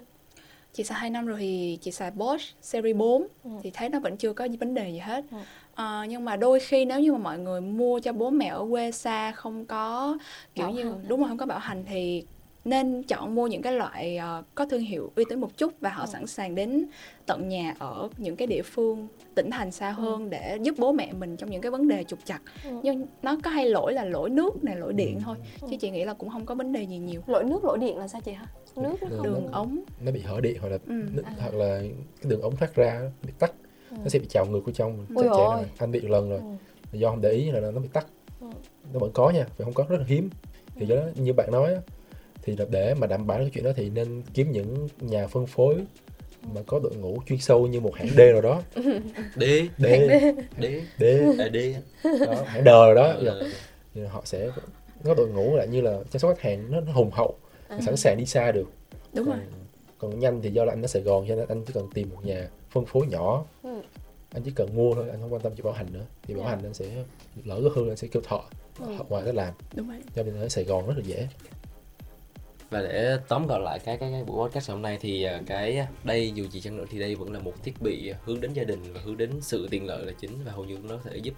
Chị xài 2 năm rồi thì chị xài Bosch Series 4 Ừ. thì thấy nó vẫn chưa có vấn đề gì hết. Ừ. Ờ, nhưng mà đôi khi nếu như mà mọi người mua cho bố mẹ ở quê xa không có kiểu Bảo như hành. đúng rồi không có bảo hành thì nên chọn mua những cái loại ờ, có thương hiệu uy tín một chút và họ Ừ. sẵn sàng đến tận nhà ở những cái địa phương tỉnh thành xa hơn để giúp bố mẹ mình trong những cái vấn đề trục trặc Ừ. nhưng nó có hay lỗi là lỗi nước này lỗi điện Ừ. thôi Ừ. chứ chị nghĩ là cũng không có vấn đề gì nhiều lỗi nước lỗi điện là sao chị hả nước nó không đường ống nó bị hở điện hoặc là Ừ. nó- À. hoặc là cái đường ống thoát ra nó bị tắc Ừ. nó sẽ bị trào ngược vào trong Chắc chắn anh bị một lần rồi Ừ. do không để ý là nó bị tắc Ừ. nó vẫn có nha phải không có rất là hiếm thì do đó như bạn nói á, thì là để mà đảm bảo cái chuyện đó thì nên kiếm những nhà phân phối mà có đội ngũ chuyên sâu như một hãng D nào đó. D. D. D. D. À, D. Đó, hãng D rồi đó. Ờ, thì họ sẽ có đội ngũ lại như là chăm sóc khách hàng nó, nó hùng hậu À. sẵn sàng đi xa được. Đúng rồi. còn, còn nhanh thì do là anh ở Sài Gòn cho nên anh chỉ cần tìm một nhà phân phối nhỏ. Ừ. anh chỉ cần mua thôi anh không quan tâm chuyện bảo hành nữa. Thì bảo Dạ. hành anh sẽ lỡ có hư anh sẽ kêu thọ Ừ. họ ngoài nó làm. Đúng rồi. Cho nên ở Sài Gòn rất là dễ và để tóm gọn lại cái cái, cái buổi podcast hôm nay thì à, cái đây dù gì chăng nữa thì đây vẫn là một thiết bị hướng đến gia đình và hướng đến sự tiện lợi là chính và hầu như nó có thể giúp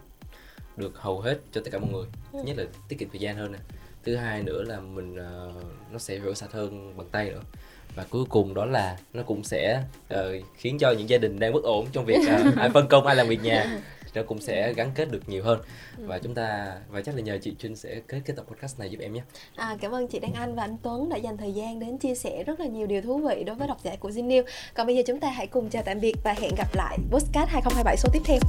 được hầu hết cho tất cả mọi người thứ nhất là tiết kiệm thời gian hơn nè. Thứ hai nữa là mình ờ, nó sẽ rửa sạch hơn bằng tay nữa. Và cuối cùng đó là nó cũng sẽ ờ, khiến cho những gia đình đang bất ổn trong việc ờ, ai phân công ai làm việc nhà nó cũng sẽ gắn kết được nhiều hơn và chúng ta và chắc là nhờ chị Trinh sẽ kết cái tập podcast này giúp em nhé À, cảm ơn chị Đăng Anh và anh Tuấn đã dành thời gian đến chia sẻ rất là nhiều điều thú vị đối với độc giả của Zin News. Còn bây giờ chúng ta hãy cùng chào tạm biệt và hẹn gặp lại Postcard 2027 số tiếp theo.